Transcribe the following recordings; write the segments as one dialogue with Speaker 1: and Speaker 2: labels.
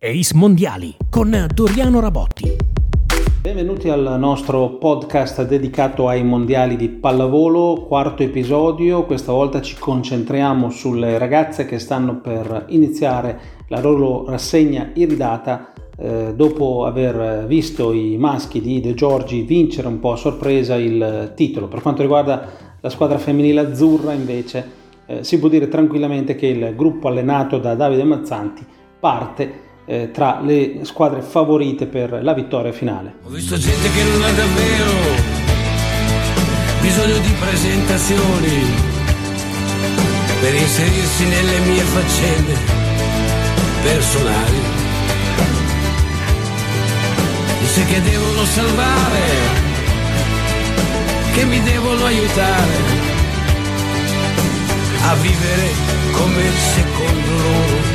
Speaker 1: Ace Mondiali con Doriano Rabotti.
Speaker 2: Benvenuti al nostro podcast dedicato ai mondiali di pallavolo, quarto episodio. Questa volta ci concentriamo sulle ragazze che stanno per iniziare la loro rassegna iridata eh, dopo aver visto i maschi di De Giorgi vincere un po' a sorpresa il titolo. Per quanto riguarda la squadra femminile azzurra invece eh, si può dire tranquillamente che il gruppo allenato da Davide Mazzanti parte eh, tra le squadre favorite per la vittoria finale.
Speaker 3: Ho visto gente che non ha davvero bisogno di presentazioni per inserirsi nelle mie faccende personali. Dice che devono salvare, che mi devono aiutare a vivere come secondo loro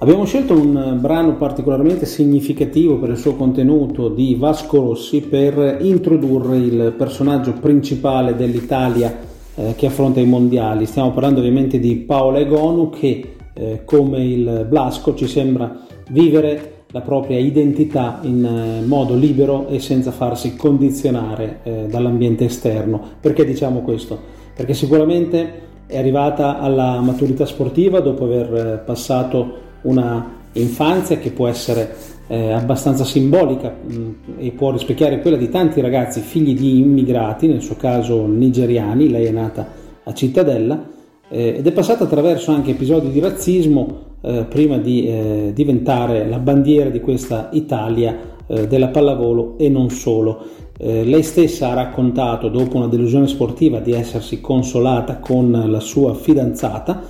Speaker 2: Abbiamo scelto un brano particolarmente significativo per il suo contenuto di Vasco Rossi per introdurre il personaggio principale dell'Italia eh, che affronta i mondiali. Stiamo parlando ovviamente di Paola Egonu che eh, come il Blasco ci sembra vivere la propria identità in eh, modo libero e senza farsi condizionare eh, dall'ambiente esterno. Perché diciamo questo? Perché sicuramente è arrivata alla maturità sportiva dopo aver eh, passato una infanzia che può essere eh, abbastanza simbolica mh, mm, e può rispecchiare quella di tanti ragazzi figli di immigrati, nel suo caso nigeriani, lei è nata a Cittadella eh, ed è passata attraverso anche episodi di razzismo eh, prima di eh, diventare la bandiera di questa Italia eh, della pallavolo e non solo. Eh, lei stessa ha raccontato dopo una delusione sportiva di essersi consolata con la sua fidanzata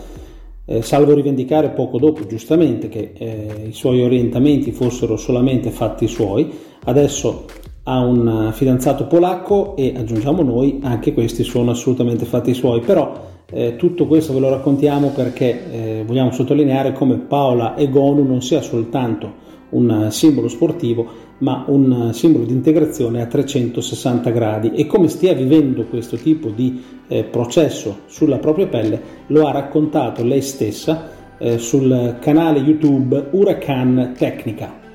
Speaker 2: eh, salvo rivendicare poco dopo giustamente che eh, i suoi orientamenti fossero solamente fatti suoi, adesso ha un fidanzato polacco e aggiungiamo noi anche questi sono assolutamente fatti suoi, però eh, tutto questo ve lo raccontiamo perché eh, vogliamo sottolineare come Paola Egonu non sia soltanto un simbolo sportivo, ma un simbolo di integrazione a 360 gradi e come stia vivendo questo tipo di eh, processo sulla propria pelle lo ha raccontato lei stessa eh, sul canale YouTube Huracan Tecnica.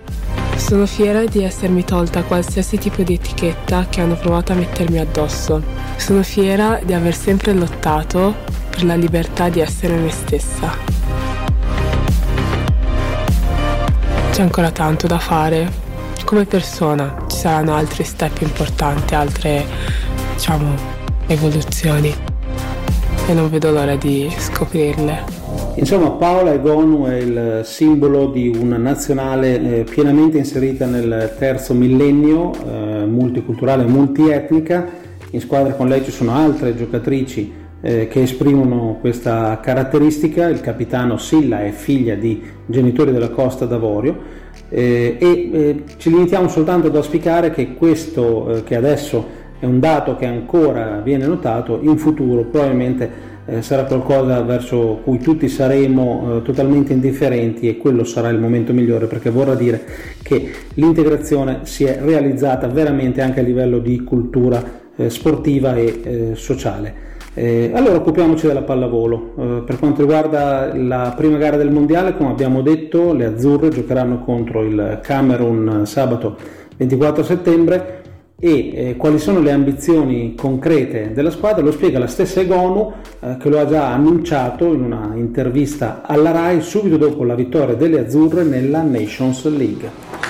Speaker 4: Sono fiera di essermi tolta qualsiasi tipo di etichetta che hanno provato a mettermi addosso. Sono fiera di aver sempre lottato per la libertà di essere me stessa. C'è ancora tanto da fare. Come persona ci saranno altri step importanti, altre, diciamo, evoluzioni. E non vedo l'ora di scoprirle.
Speaker 2: Insomma, Paola Egonu è il simbolo di una nazionale eh, pienamente inserita nel terzo millennio, eh, multiculturale e multietnica. In squadra con lei ci sono altre giocatrici eh, che esprimono questa caratteristica. Il capitano Silla è figlia di genitori della Costa d'Avorio eh, e eh, ci limitiamo soltanto ad auspicare che questo eh, che adesso è un dato che ancora viene notato, in futuro probabilmente sarà qualcosa verso cui tutti saremo totalmente indifferenti e quello sarà il momento migliore perché vorrà dire che l'integrazione si è realizzata veramente anche a livello di cultura sportiva e sociale. Eh, allora occupiamoci della pallavolo. Eh, per quanto riguarda la prima gara del mondiale, come abbiamo detto, le azzurre giocheranno contro il Camerun sabato 24 settembre e eh, quali sono le ambizioni concrete della squadra lo spiega la stessa Egonu eh, che lo ha già annunciato in una intervista alla RAI subito dopo la vittoria delle azzurre nella Nations League.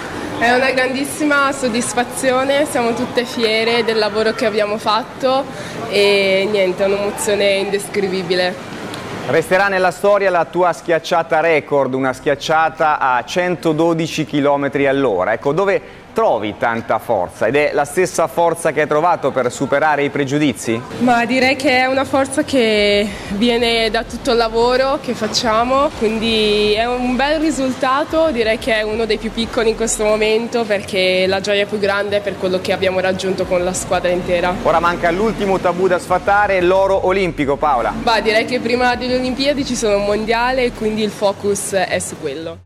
Speaker 5: È una grandissima soddisfazione, siamo tutte fiere del lavoro che abbiamo fatto e niente, è un'emozione indescrivibile.
Speaker 6: Resterà nella storia la tua schiacciata record, una schiacciata a 112 km all'ora. Ecco, dove trovi tanta forza ed è la stessa forza che hai trovato per superare i pregiudizi?
Speaker 5: Ma direi che è una forza che viene da tutto il lavoro che facciamo, quindi è un bel risultato, direi che è uno dei più piccoli in questo momento perché la gioia più grande è per quello che abbiamo raggiunto con la squadra intera.
Speaker 6: Ora manca l'ultimo tabù da sfatare, l'oro olimpico Paola.
Speaker 5: Bah, direi che prima delle Olimpiadi ci sono un mondiale e quindi il focus è su quello.